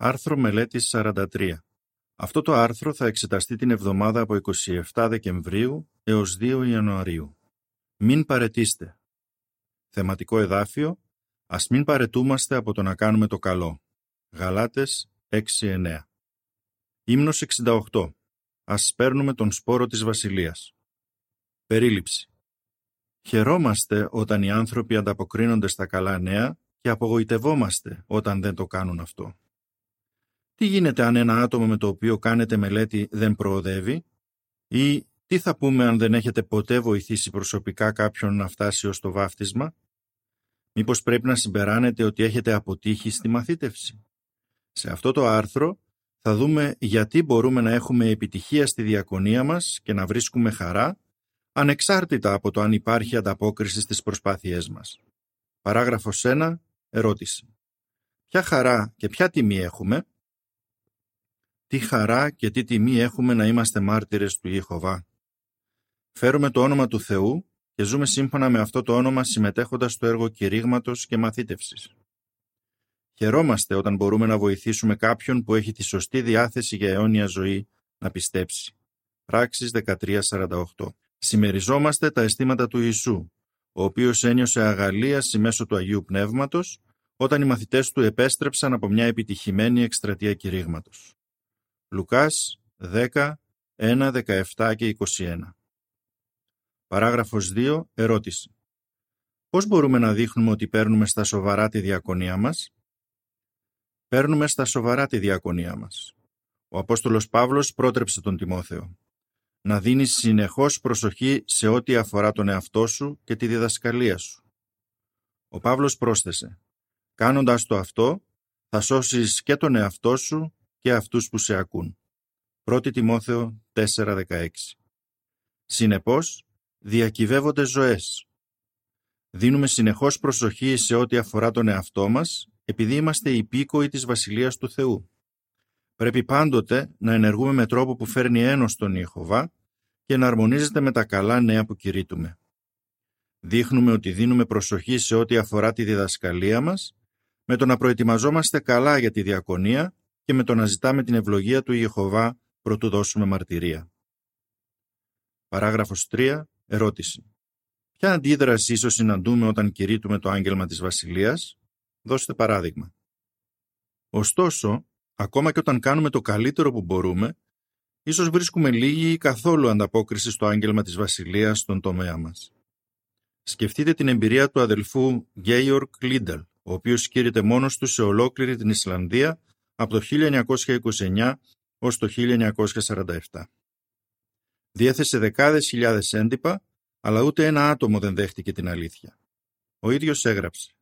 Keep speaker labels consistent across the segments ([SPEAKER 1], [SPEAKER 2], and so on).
[SPEAKER 1] Άρθρο μελέτης 43. Αυτό το άρθρο θα εξεταστεί την εβδομάδα από 27 Δεκεμβρίου έως 2 Ιανουαρίου. Μην παρετήστε. Θεματικό εδάφιο Ας μην παρετούμαστε από το να κάνουμε το καλό. Γαλάτες 6-9. Ύμνος 68. Ας σπέρνουμε τον σπόρο της Βασιλείας. Περίληψη. Χαιρόμαστε όταν οι άνθρωποι ανταποκρίνονται στα καλά νέα και απογοητευόμαστε όταν δεν το κάνουν αυτό. Τι γίνεται αν ένα άτομο με το οποίο κάνετε μελέτη δεν προοδεύει; Ή τι θα πούμε αν δεν έχετε ποτέ βοηθήσει προσωπικά κάποιον να φτάσει ως το βάφτισμα; Μήπως πρέπει να συμπεράνετε ότι έχετε αποτύχει στη μαθήτευση; Σε αυτό το άρθρο θα δούμε γιατί μπορούμε να έχουμε επιτυχία στη διακονία μας και να βρίσκουμε χαρά ανεξάρτητα από το αν υπάρχει ανταπόκριση στις προσπάθειές μας. Παράγραφος 1. Ερώτηση. Ποια χαρά και ποια τιμή έχουμε τι χαρά και τι τιμή έχουμε να είμαστε μάρτυρες του Ιεχωβά. Φέρουμε το όνομα του Θεού και ζούμε σύμφωνα με αυτό το όνομα συμμετέχοντας στο έργο κηρύγματος και μαθήτευσης. Χαιρόμαστε όταν μπορούμε να βοηθήσουμε κάποιον που έχει τη σωστή διάθεση για αιώνια ζωή να πιστέψει. Πράξεις 13.48 Σημεριζόμαστε τα αισθήματα του Ιησού, ο οποίος ένιωσε αγαλίαση μέσω του Αγίου Πνεύματος όταν οι μαθητές του επέστρεψαν από μια επιτυχημένη εκστρατεία κηρύγματος. Λουκάς 10, 1, 17 και 21. Παράγραφος 2. Ερώτηση. Πώς μπορούμε να δείχνουμε ότι παίρνουμε στα σοβαρά τη διακονία μας; Παίρνουμε στα σοβαρά τη διακονία μας. Ο Απόστολος Παύλος πρότρεψε τον Τιμόθεο. Να δίνεις συνεχώς προσοχή σε ό,τι αφορά τον εαυτό σου και τη διδασκαλία σου. Ο Παύλος πρόσθεσε. Κάνοντας το αυτό, θα σώσεις και τον εαυτό σου και αυτούς που σε ακούν. 1 Τιμόθεο 4.16 Συνεπώς, διακυβεύονται ζωές. Δίνουμε συνεχώς προσοχή σε ό,τι αφορά τον εαυτό μας, επειδή είμαστε υπήκοοι της Βασιλείας του Θεού. Πρέπει πάντοτε να ενεργούμε με τρόπο που φέρνει ένος τον Ιεχωβά και να αρμονίζεται με τα καλά νέα που κηρύττουμε. Δείχνουμε ότι δίνουμε προσοχή σε ό,τι αφορά τη διδασκαλία μας, με το να προετοιμαζόμαστε καλά για τη διακονία και με το να ζητάμε την ευλογία του Ιεχωβά προτού δώσουμε μαρτυρία. Παράγραφος 3. Ερώτηση. Ποια αντίδραση ίσως συναντούμε όταν κηρύττουμε το άγγελμα της Βασιλείας; Δώστε παράδειγμα. Ωστόσο, ακόμα και όταν κάνουμε το καλύτερο που μπορούμε, ίσως βρίσκουμε λίγη ή καθόλου ανταπόκριση στο άγγελμα της Βασιλείας στον τομέα μας. Σκεφτείτε την εμπειρία του αδελφού Γκέιορκ Λίνταλ, ο οποίος κήρυτε μόνος του σε ολόκληρη την Ισλανδία από το 1929 ως το 1947. Διέθεσε δεκάδες χιλιάδες έντυπα, αλλά ούτε ένα άτομο δεν δέχτηκε την αλήθεια. Ο ίδιος έγραψε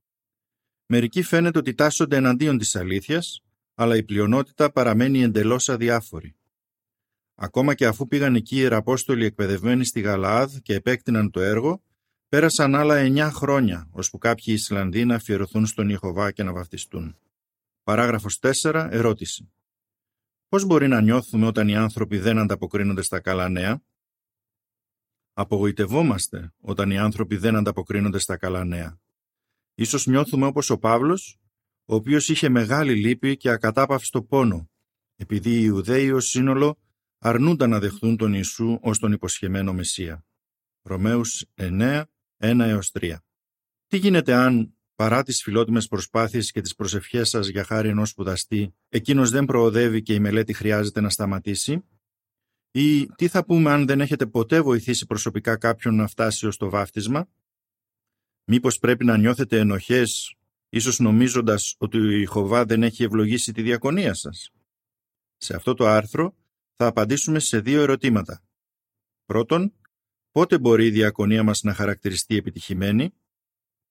[SPEAKER 1] «Μερικοί φαίνεται ότι τάσσονται εναντίον της αλήθειας, αλλά η πλειονότητα παραμένει εντελώς αδιάφορη. Ακόμα και αφού πήγαν εκεί οι Ιεραπόστολοι εκπαιδευμένοι στη Γαλαάδ και επέκτηναν το έργο, πέρασαν άλλα εννιά χρόνια, ώσπου κάποιοι Ισλανδοί να αφιερωθούν στον Ιεχωβά και να βαφτιστούν. Παράγραφος 4. Ερώτηση. Πώς μπορεί να νιώθουμε όταν οι άνθρωποι δεν ανταποκρίνονται στα καλά νέα; Απογοητευόμαστε όταν οι άνθρωποι δεν ανταποκρίνονται στα καλά νέα. Ίσως νιώθουμε όπως ο Παύλος, ο οποίος είχε μεγάλη λύπη και ακατάπαυστο πόνο, επειδή οι Ιουδαίοι ως σύνολο αρνούνταν να δεχθούν τον Ιησού ως τον υποσχεμένο Μεσσία. Ρωμαίους 9, 1 3. Τι γίνεται αν Παρά τις φιλότιμες προσπάθειες και τις προσευχές σας για χάρη ενός σπουδαστή, εκείνος δεν προοδεύει και η μελέτη χρειάζεται να σταματήσει, ή τι θα πούμε αν δεν έχετε ποτέ βοηθήσει προσωπικά κάποιον να φτάσει ως το βάφτισμα, μήπως πρέπει να νιώθετε ενοχές, ίσως νομίζοντας ότι η Χοβά δεν έχει ευλογήσει τη διακονία σας; Σε αυτό το άρθρο θα απαντήσουμε σε δύο ερωτήματα. Πρώτον, πότε μπορεί η διακονία μας να χαρακτηριστεί επιτυχημένη;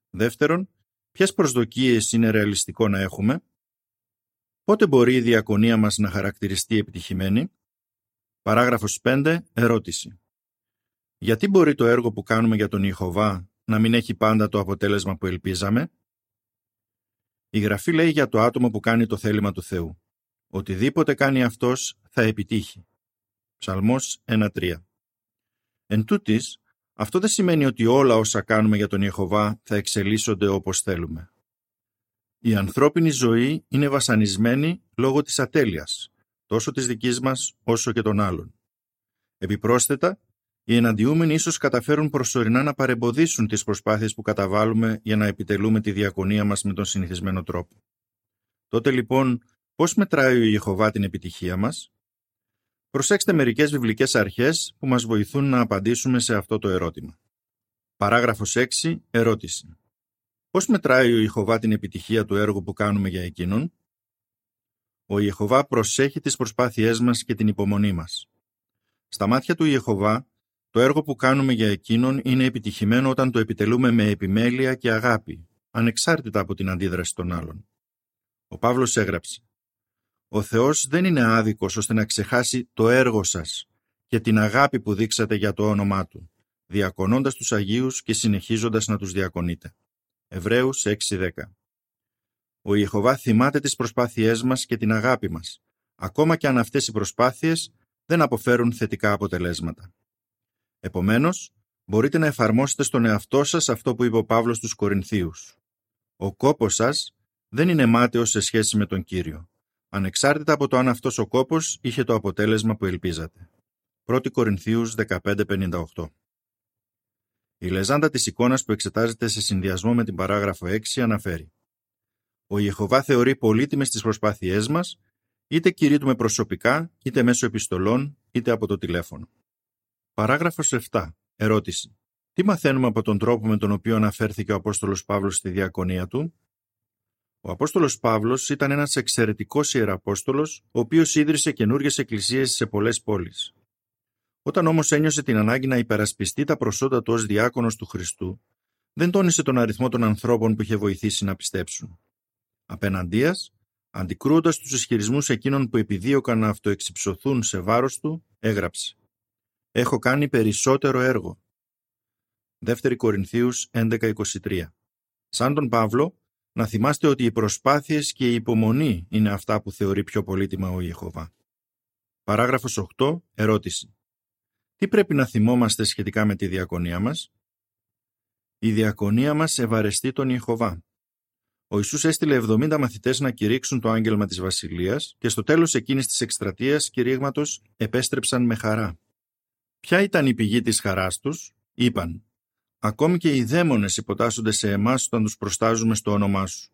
[SPEAKER 1] Δεύτερον, Ποιες προσδοκίες είναι ρεαλιστικό να έχουμε; Πότε μπορεί η διακονία μας να χαρακτηριστεί επιτυχημένη; Παράγραφος 5. Ερώτηση. Γιατί μπορεί το έργο που κάνουμε για τον Ιχωβά να μην έχει πάντα το αποτέλεσμα που ελπίζαμε; Η Γραφή λέει για το άτομο που κάνει το θέλημα του Θεού. Οτιδήποτε κάνει αυτός θα επιτύχει. Ψαλμός 1.3 Εν τούτης, αυτό δεν σημαίνει ότι όλα όσα κάνουμε για τον Ιεχωβά θα εξελίσσονται όπως θέλουμε. Η ανθρώπινη ζωή είναι βασανισμένη λόγω της ατέλειας, τόσο της δικής μας όσο και των άλλων. Επιπρόσθετα, οι εναντιούμενοι ίσως καταφέρουν προσωρινά να παρεμποδίσουν τις προσπάθειες που καταβάλουμε για να επιτελούμε τη διακονία μας με τον συνηθισμένο τρόπο. Τότε λοιπόν, πώς μετράει ο Ιεχωβά την επιτυχία μας; Προσέξτε μερικές βιβλικές αρχές που μας βοηθούν να απαντήσουμε σε αυτό το ερώτημα. Παράγραφος 6. Ερώτηση. Πώς μετράει ο Ιεχωβά την επιτυχία του έργου που κάνουμε για εκείνον; Ο Ιεχωβά προσέχει τις προσπάθειές μας και την υπομονή μας. Στα μάτια του Ιεχωβά, το έργο που κάνουμε για εκείνον είναι επιτυχημένο όταν το επιτελούμε με επιμέλεια και αγάπη, ανεξάρτητα από την αντίδραση των άλλων. Ο Παύλος έγραψε «Ο Θεός δεν είναι άδικος ώστε να ξεχάσει το έργο σας και την αγάπη που δείξατε για το όνομά Του, διακονώντας τους Αγίους και συνεχίζοντας να τους διακονείτε». Εβραίους 6.10 Ο Ιεχωβά θυμάται τις προσπάθειές μας και την αγάπη μας, ακόμα και αν αυτές οι προσπάθειες δεν αποφέρουν θετικά αποτελέσματα. Επομένως, μπορείτε να εφαρμόσετε στον εαυτό σας αυτό που είπε ο Παύλος στους Κορινθίους. Ο κόπος σας δεν είναι μάταιος σε σχέση με τον Κύριο, ανεξάρτητα από το αν αυτός ο κόπος είχε το αποτέλεσμα που ελπίζατε. 1 Κορινθίους 15.58 Η λεζάντα της εικόνας που εξετάζεται σε συνδυασμό με την παράγραφο 6 αναφέρει «Ο Ιεχωβά θεωρεί πολύτιμες τις προσπάθειές μας, είτε κηρύττουμε προσωπικά, είτε μέσω επιστολών, είτε από το τηλέφωνο». Παράγραφος 7. Ερώτηση. Τι μαθαίνουμε από τον τρόπο με τον οποίο αναφέρθηκε ο Απόστολος Παύλος στη διακονία του; Ο Απόστολος Παύλος ήταν ένας εξαιρετικός ιεραπόστολος, ο οποίος ίδρυσε καινούριε εκκλησίες σε πολλές πόλεις. Όταν όμως ένιωσε την ανάγκη να υπερασπιστεί τα προσόντα του ως διάκονος του Χριστού, δεν τόνισε τον αριθμό των ανθρώπων που είχε βοηθήσει να πιστέψουν. Απέναντίας, αντικρούοντας τους ισχυρισμούς εκείνων που επιδίωκαν να αυτοεξυψωθούν σε βάρος του, έγραψε Έχω κάνει περισσότερο έργο. 2 Κορινθίους 11.23 Σαν τον Παύλο, να θυμάστε ότι οι προσπάθειες και η υπομονή είναι αυτά που θεωρεί πιο πολύτιμα ο Ιεχωβά. Παράγραφος 8. Ερώτηση. Τι πρέπει να θυμόμαστε σχετικά με τη διακονία μας; Η διακονία μας ευαρεστεί τον Ιεχωβά. Ο Ιησούς έστειλε 70 μαθητές να κηρύξουν το άγγελμα της Βασιλείας και στο τέλος εκείνης της εκστρατείας κηρύγματος επέστρεψαν με χαρά. Ποια ήταν η πηγή της χαράς τους, είπαν «Ακόμη και οι δαίμονες υποτάσσονται σε εμάς όταν τους προστάζουμε στο όνομά σου».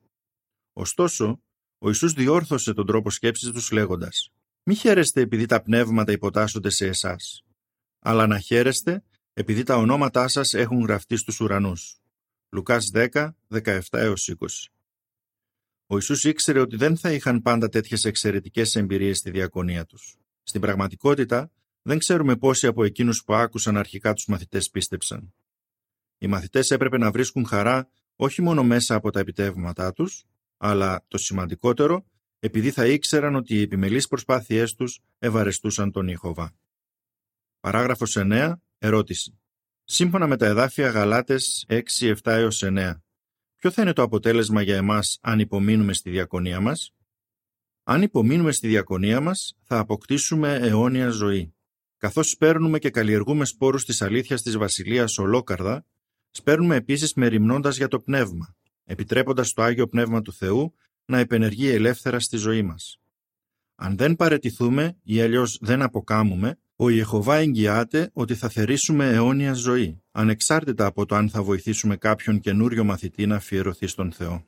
[SPEAKER 1] Ωστόσο, ο Ιησούς διόρθωσε τον τρόπο σκέψης τους λέγοντας «Μη χαίρεστε επειδή τα πνεύματα υποτάσσονται σε εσάς, αλλά να χαίρεστε επειδή τα ονόματά σας έχουν γραφτεί στους ουρανούς». Λουκάς 10, 17 20 Ο Ιησούς ήξερε ότι δεν θα είχαν πάντα τέτοιες εξαιρετικές εμπειρίες στη διακονία τους. Στην πραγματικότητα, δεν ξέρουμε πόσοι από εκείνους που άκουσαν αρχικά τους μαθητές πίστεψαν. Οι μαθητές έπρεπε να βρίσκουν χαρά όχι μόνο μέσα από τα επιτεύγματά τους, αλλά το σημαντικότερο, επειδή θα ήξεραν ότι οι επιμελείς προσπάθειές τους ευαρεστούσαν τον Ιεχωβά. Παράγραφος 9. Ερώτηση. Σύμφωνα με τα εδάφια Γαλάτες 6, 7 έως 9, ποιο θα είναι το αποτέλεσμα για εμάς αν υπομείνουμε στη διακονία μας; Αν υπομείνουμε στη διακονία μας, θα αποκτήσουμε αιώνια ζωή. Καθώς σπέρνουμε και καλλιεργούμε σπόρους της αλήθειας της Βασιλείας ολόκαρδα, σπέρνουμε επίσης μεριμνώντας για το πνεύμα, επιτρέποντας το Άγιο Πνεύμα του Θεού να επενεργεί ελεύθερα στη ζωή μας. Αν δεν παρετηθούμε ή αλλιώς δεν αποκάμουμε, ο Ιεχωβά εγγυάται ότι θα θερήσουμε αιώνια ζωή, ανεξάρτητα από το αν θα βοηθήσουμε κάποιον καινούριο μαθητή να αφιερωθεί στον Θεό.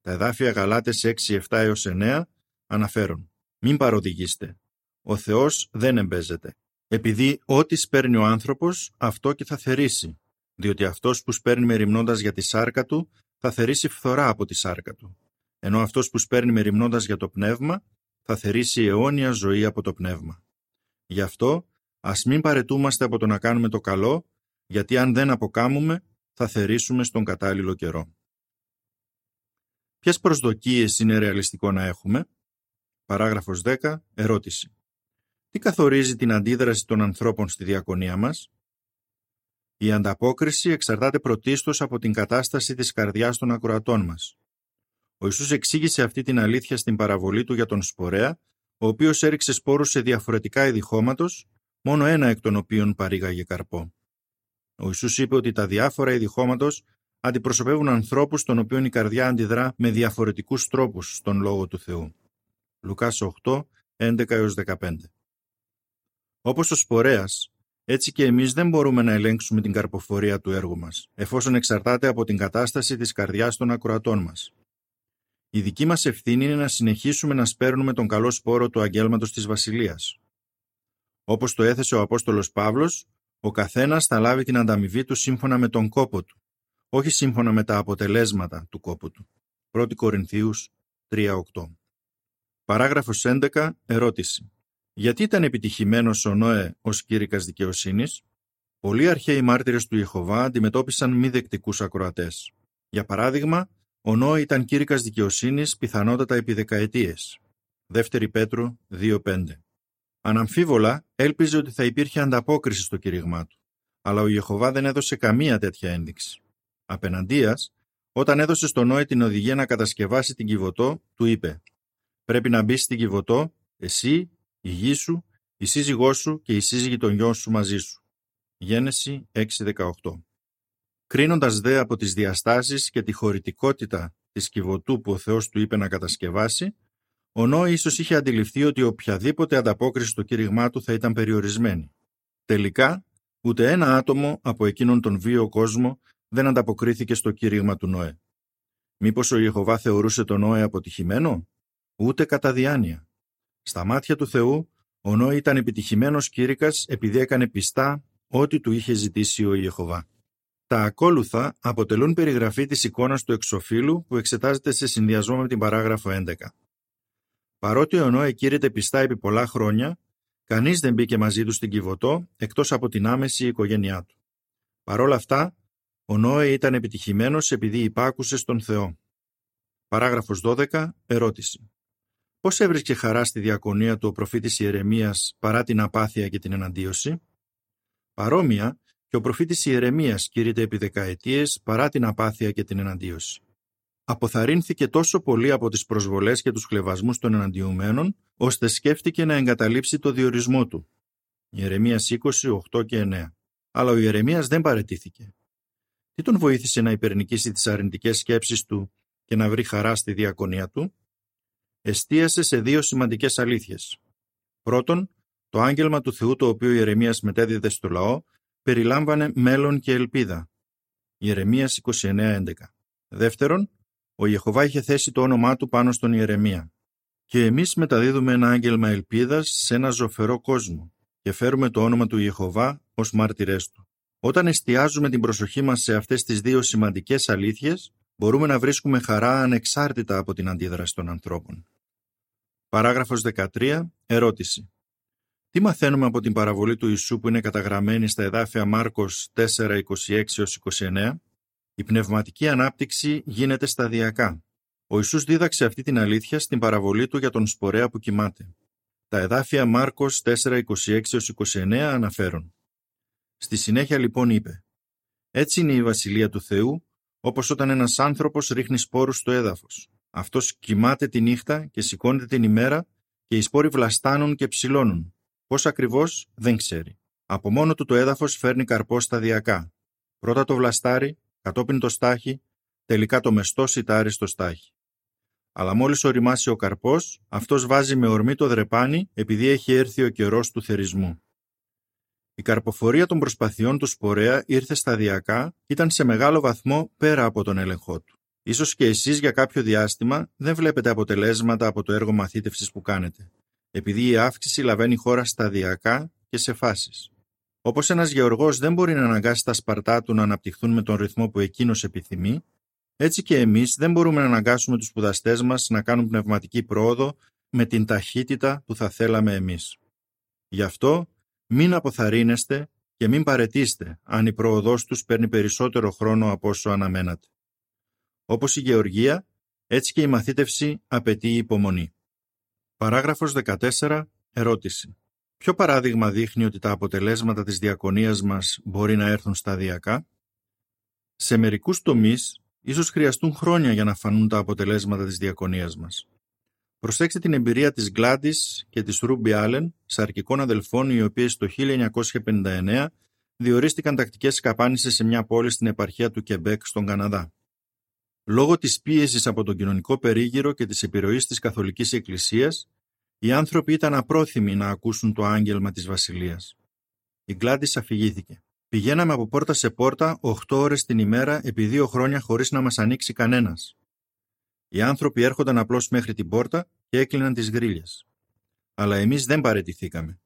[SPEAKER 1] Τα εδάφια Γαλάτες 6, 7 έως 9 αναφέρουν «Μην παροδηγήστε. Ο Θεός δεν εμπέζεται επειδή ό,τι σπέρνει ο άνθρωπος, αυτό και θα θερήσει, διότι αυτός που σπέρνει μεριμνώντας για τη σάρκα του, θα θερήσει φθορά από τη σάρκα του, ενώ αυτός που σπέρνει μεριμνώντας για το πνεύμα, θα θερήσει αιώνια ζωή από το πνεύμα. Γι' αυτό, ας μην παρετούμαστε από το να κάνουμε το καλό, γιατί αν δεν αποκάμουμε, θα θερήσουμε στον κατάλληλο καιρό. Ποιες προσδοκίες είναι ρεαλιστικό να έχουμε; Παράγραφος 10. Ερώτηση. Τι καθορίζει την αντίδραση των ανθρώπων στη διακονία μας; Η ανταπόκριση εξαρτάται πρωτίστως από την κατάσταση της καρδιάς των ακροατών μας. Ο Ιησούς εξήγησε αυτή την αλήθεια στην παραβολή του για τον σπορέα, ο οποίος έριξε σπόρους σε διαφορετικά είδη χώματος, μόνο ένα εκ των οποίων παρήγαγε καρπό. Ο Ιησούς είπε ότι τα διάφορα είδη χώματος αντιπροσωπεύουν ανθρώπους των οποίων η καρδιά αντιδρά με διαφορετικούς τρόπους στον Λόγο του Θεού. Λουκάς 8, 11-15 Όπως ο σπορέας, έτσι και εμείς δεν μπορούμε να ελέγξουμε την καρποφορία του έργου μας, εφόσον εξαρτάται από την κατάσταση της καρδιάς των ακροατών μας. Η δική μας ευθύνη είναι να συνεχίσουμε να σπέρνουμε τον καλό σπόρο του αγγέλματος της Βασιλείας. Όπως το έθεσε ο Απόστολος Παύλος, ο καθένας θα λάβει την ανταμοιβή του σύμφωνα με τον κόπο του, όχι σύμφωνα με τα αποτελέσματα του κόπου του. 1 Κορινθίους 3.8 Παράγραφος 11. Ερώτηση. Γιατί ήταν επιτυχημένος ο Νόε ως κήρυκας δικαιοσύνης; Πολλοί αρχαίοι μάρτυρες του Ιεχωβά αντιμετώπισαν μη δεκτικούς ακροατές. Για παράδειγμα, ο Νόε ήταν κήρυκας δικαιοσύνης πιθανότατα επί δεκαετίες. Δεύτερη Πέτρου 2.5 Αναμφίβολα, έλπιζε ότι θα υπήρχε ανταπόκριση στο κήρυγμά του. Αλλά ο Ιεχωβά δεν έδωσε καμία τέτοια ένδειξη. Απέναντία, όταν έδωσε στον Νόε την οδηγία να κατασκευάσει την Κιβωτό, του είπε «Πρέπει να μπει στην Κιβωτό, εσύ, η γη σου, η σύζυγός σου και η σύζυγη των γιο σου μαζί σου». Γένεση 6.18 Κρίνοντας δε από τις διαστάσεις και τη χωρητικότητα της Κιβωτού που ο Θεός του είπε να κατασκευάσει, ο Νόη ίσως είχε αντιληφθεί ότι οποιαδήποτε ανταπόκριση στο κήρυγμά του θα ήταν περιορισμένη. Τελικά, ούτε ένα άτομο από εκείνον τον βίο κόσμο δεν ανταποκρίθηκε στο κήρυγμα του Νόε. Μήπως ο Ιεχωβά θεωρούσε τον Νόε αποτυχημένο; Ούτε κατά διάνοια. Στα μάτια του Θεού, ο Νόε ήταν επιτυχημένος κήρυκας επειδή έκανε πιστά ό,τι του είχε ζητήσει ο Ιεχωβά. Τα ακόλουθα αποτελούν περιγραφή της εικόνας του εξοφύλου που εξετάζεται σε συνδυασμό με την παράγραφο 11. Παρότι ο Νόε κήρυτε πιστά επί πολλά χρόνια, κανείς δεν μπήκε μαζί του στην Κιβωτό εκτός από την άμεση οικογένειά του. Παρ' όλα αυτά, ο Νόε ήταν επιτυχημένος επειδή υπάκουσε στον Θεό. Παράγραφος 12. Ερώτηση. Πώς έβρισκε χαρά στη διακονία του ο προφήτης Ιερεμίας παρά την απάθεια και την εναντίωση; Παρόμοια, και ο προφήτης Ιερεμίας κήρυται επί δεκαετίες παρά την απάθεια και την εναντίωση. Αποθαρρύνθηκε τόσο πολύ από τις προσβολές και τους κλεβασμούς των εναντιωμένων, ώστε σκέφτηκε να εγκαταλείψει το διορισμό του. Ιερεμίας 20, 8 και 9. Αλλά ο Ιερεμίας δεν παρετήθηκε. Τι τον βοήθησε να υπερνικήσει τις αρνητικές σκέψεις του και να βρει χαρά στη διακονία του; Εστίασε σε δύο σημαντικές αλήθειες. Πρώτον, το άγγελμα του Θεού το οποίο η Ιερεμίας μετέδιδε στο λαό περιλάμβανε μέλλον και ελπίδα. Ιερεμίας 29.11 Δεύτερον, ο Ιεχωβά είχε θέσει το όνομά του πάνω στον Ιερεμία. Και εμείς μεταδίδουμε ένα άγγελμα ελπίδας σε ένα ζωφερό κόσμο και φέρουμε το όνομα του Ιεχωβά ως μάρτυρές του. Όταν εστιάζουμε την προσοχή μας σε αυτές τις δύο σημαντικές αλήθειες, μπορούμε να βρίσκουμε χαρά ανεξάρτητα από την αντίδραση των ανθρώπων. Παράγραφος 13. Ερώτηση. Τι μαθαίνουμε από την παραβολή του Ιησού που είναι καταγραμμένη στα εδάφια Μάρκος 4, 26-29? Η πνευματική ανάπτυξη γίνεται σταδιακά. Ο Ιησούς δίδαξε αυτή την αλήθεια στην παραβολή του για τον σπορέα που κοιμάται. Τα εδάφια Μάρκος 4, 26-29 αναφέρουν. Στη συνέχεια λοιπόν είπε «Έτσι είναι η Βασιλεία του Θεού, όπως όταν ένας άνθρωπος ρίχνει σπόρους στο έδαφος. Αυτός κοιμάται τη νύχτα και σηκώνεται την ημέρα και οι σπόροι βλαστάνουν και ψηλώνουν. Πώς ακριβώς δεν ξέρει. Από μόνο του το έδαφος φέρνει καρπό σταδιακά. Πρώτα το βλαστάρι, κατόπιν το στάχι, τελικά το μεστό σιτάρι στο στάχι. Αλλά μόλις οριμάσει ο καρπός, αυτός βάζει με ορμή το δρεπάνι επειδή έχει έρθει ο καιρός του θερισμού. Η καρποφορία των προσπαθειών του Σπορέα ήρθε σταδιακά, ήταν σε μεγάλο βαθμό πέρα από τον έλεγχό του. Ίσως και εσείς για κάποιο διάστημα δεν βλέπετε αποτελέσματα από το έργο μαθήτευσης που κάνετε, επειδή η αύξηση λαβαίνει χώρα σταδιακά και σε φάσεις. Όπως ένας γεωργός δεν μπορεί να αναγκάσει τα σπαρτά του να αναπτυχθούν με τον ρυθμό που εκείνος επιθυμεί, έτσι και εμείς δεν μπορούμε να αναγκάσουμε τους σπουδαστές μας να κάνουν πνευματική πρόοδο με την ταχύτητα που θα θέλαμε εμείς. Γι' αυτό μην αποθαρρύνεστε και μην παρετήστε αν η πρόοδός τους παίρνει περισσότερο χρόνο από όσο αναμένατε. Όπως η γεωργία, έτσι και η μαθήτευση απαιτεί υπομονή. Παράγραφος 14. Ερώτηση. Ποιο παράδειγμα δείχνει ότι τα αποτελέσματα της διακονίας μας μπορεί να έρθουν σταδιακά; Σε μερικούς τομείς, ίσως χρειαστούν χρόνια για να φανούν τα αποτελέσματα της διακονίας μας. Προσέξτε την εμπειρία της Γκλάντις και της Ρούμπι Άλεν, σαρκικών αδελφών οι οποίες το 1959 διορίστηκαν τακτικές σκαπάνισες σε μια πόλη στην επαρχία του Κεμπέκ στον Καναδά. Λόγω της πίεσης από τον κοινωνικό περίγυρο και της επιρροής της Καθολικής Εκκλησίας, οι άνθρωποι ήταν απρόθυμοι να ακούσουν το άγγελμα της Βασιλείας. Η Γκλάντις αφηγήθηκε. Πηγαίναμε από πόρτα σε πόρτα 8 ώρες την ημέρα επί δύο χρόνια χωρίς να μας ανοίξει κανένας. Οι άνθρωποι έρχονταν απλώς μέχρι την πόρτα και έκλειναν τις γρίλες. Αλλά εμείς δεν παρετηθήκαμε.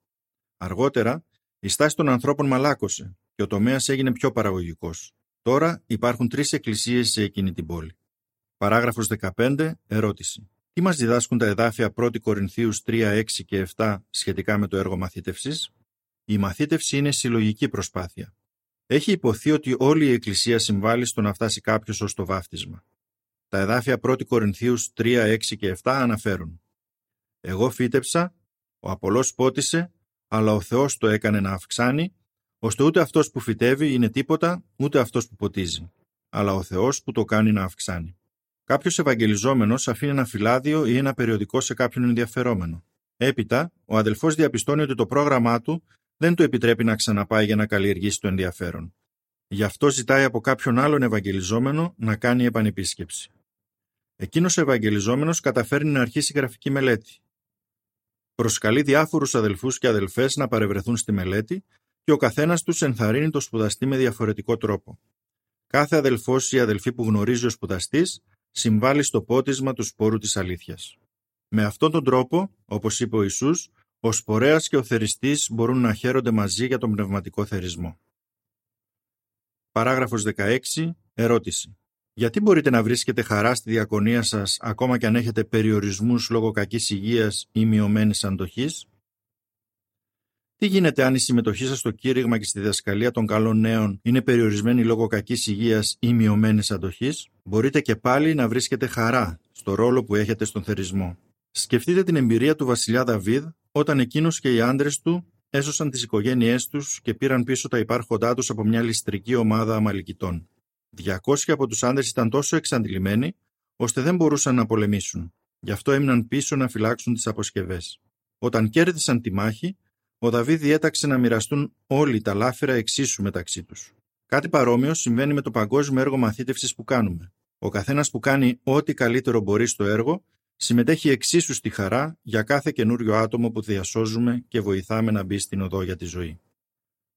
[SPEAKER 1] Αργότερα, η στάση των ανθρώπων μαλάκωσε και ο τομέας έγινε πιο παραγωγικός. Τώρα υπάρχουν τρεις εκκλησίες σε εκείνη την πόλη. Παράγραφος 15. Ερώτηση. Τι μας διδάσκουν τα εδάφια 1 Κορινθίους 3, 6 και 7 σχετικά με το έργο μαθήτευσης; Η μαθήτευση είναι συλλογική προσπάθεια. Έχει υποθεί ότι όλη η Εκκλησία συμβάλλει στο να φτάσει κάποιος ως το βάφτισμα. Τα εδάφια 1 Κορινθίους 3, 6 και 7 αναφέρουν «Εγώ φύτεψα, ο Απολός πότισε, αλλά ο Θεός το έκανε να αυξάνει, ώστε ούτε αυτός που φυτεύει είναι τίποτα, ούτε αυτός που ποτίζει, αλλά ο Θεός που το κάνει να αυξάνει». Κάποιος Ευαγγελιζόμενος αφήνει ένα φυλάδιο ή ένα περιοδικό σε κάποιον ενδιαφερόμενο. Έπειτα, ο αδελφός διαπιστώνει ότι το πρόγραμμά του δεν του επιτρέπει να ξαναπάει για να καλλιεργήσει το ενδιαφέρον. Γι' αυτό ζητάει από κάποιον άλλον Ευαγγελιζόμενο να κάνει επανεπίσκεψη. Εκείνος ο Ευαγγελιζόμενος καταφέρνει να αρχίσει γραφική μελέτη. Προσκαλεί διάφορους αδελφούς και αδελφές να παρευρεθούν στη μελέτη και ο καθένας τους ενθαρρύνει το σπουδαστή με διαφορετικό τρόπο. Κάθε αδελφός ή αδελφή που γνωρίζει ο σπουδαστής συμβάλλει στο πότισμα του σπόρου της αλήθειας. Με αυτόν τον τρόπο, όπως είπε ο Ιησούς, ο σπορέας και ο θεριστής μπορούν να χαίρονται μαζί για τον πνευματικό θερισμό. Παράγραφος 16. Ερώτηση. Γιατί μπορείτε να βρίσκετε χαρά στη διακονία σας ακόμα και αν έχετε περιορισμούς λόγω κακής υγείας ή μειωμένης αντοχής; Τι γίνεται αν η συμμετοχή σας στο κήρυγμα και στη διδασκαλία των καλών νέων είναι περιορισμένη λόγω κακής υγείας ή μειωμένης αντοχής; Μπορείτε και πάλι να βρίσκετε χαρά στο ρόλο που έχετε στον θερισμό. Σκεφτείτε την εμπειρία του βασιλιά Δαβίδ όταν εκείνος και οι άντρες του έσωσαν τις οικογένειές τους και πήραν πίσω τα υπάρχοντά τους από μια ληστρική ομάδα Αμαλικητών. 200 από τους άντρες ήταν τόσο εξαντλημένοι, ώστε δεν μπορούσαν να πολεμήσουν. Γι' αυτό έμειναν πίσω να φυλάξουν τις αποσκευές. Όταν κέρδισαν τη μάχη, ο Δαβίδ διέταξε να μοιραστούν όλοι τα λάφυρα εξίσου μεταξύ τους. Κάτι παρόμοιο συμβαίνει με το παγκόσμιο έργο μαθήτευσης που κάνουμε. Ο καθένας που κάνει ό,τι καλύτερο μπορεί στο έργο συμμετέχει εξίσου στη χαρά για κάθε καινούριο άτομο που διασώζουμε και βοηθάμε να μπει στην οδό για τη ζωή.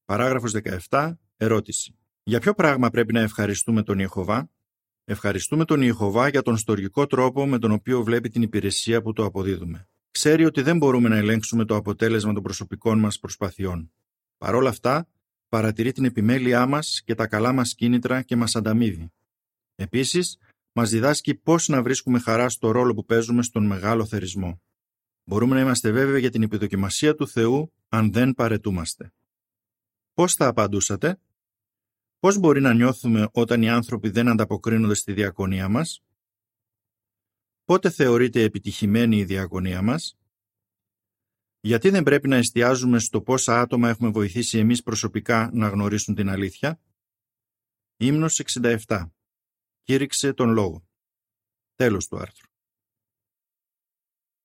[SPEAKER 1] Παράγραφος 17. Ερώτηση. Για ποιο πράγμα πρέπει να ευχαριστούμε τον Ιεχωβά; Ευχαριστούμε τον Ιεχωβά για τον στοργικό τρόπο με τον οποίο βλέπει την υπηρεσία που το αποδίδουμε. Ξέρει ότι δεν μπορούμε να ελέγξουμε το αποτέλεσμα των προσωπικών μας προσπαθειών. Παρ' όλα αυτά, παρατηρεί την επιμέλειά μας και τα καλά μας κίνητρα και μας ανταμείβει. Επίσης, μας διδάσκει πώς να βρίσκουμε χαρά στο ρόλο που παίζουμε στον μεγάλο θερισμό. Μπορούμε να είμαστε βέβαιοι για την επιδοκιμασία του Θεού αν δεν παρετούμαστε. Πώς θα απαντούσατε; Πώς μπορεί να νιώθουμε όταν οι άνθρωποι δεν ανταποκρίνονται στη διακονία μας; Πότε θεωρείται επιτυχημένη η διακονία μας; Γιατί δεν πρέπει να εστιάζουμε στο πόσα άτομα έχουμε βοηθήσει εμείς προσωπικά να γνωρίσουν την αλήθεια; Ύμνος 67 κήρυξε τον λόγο. Τέλος του άρθρου.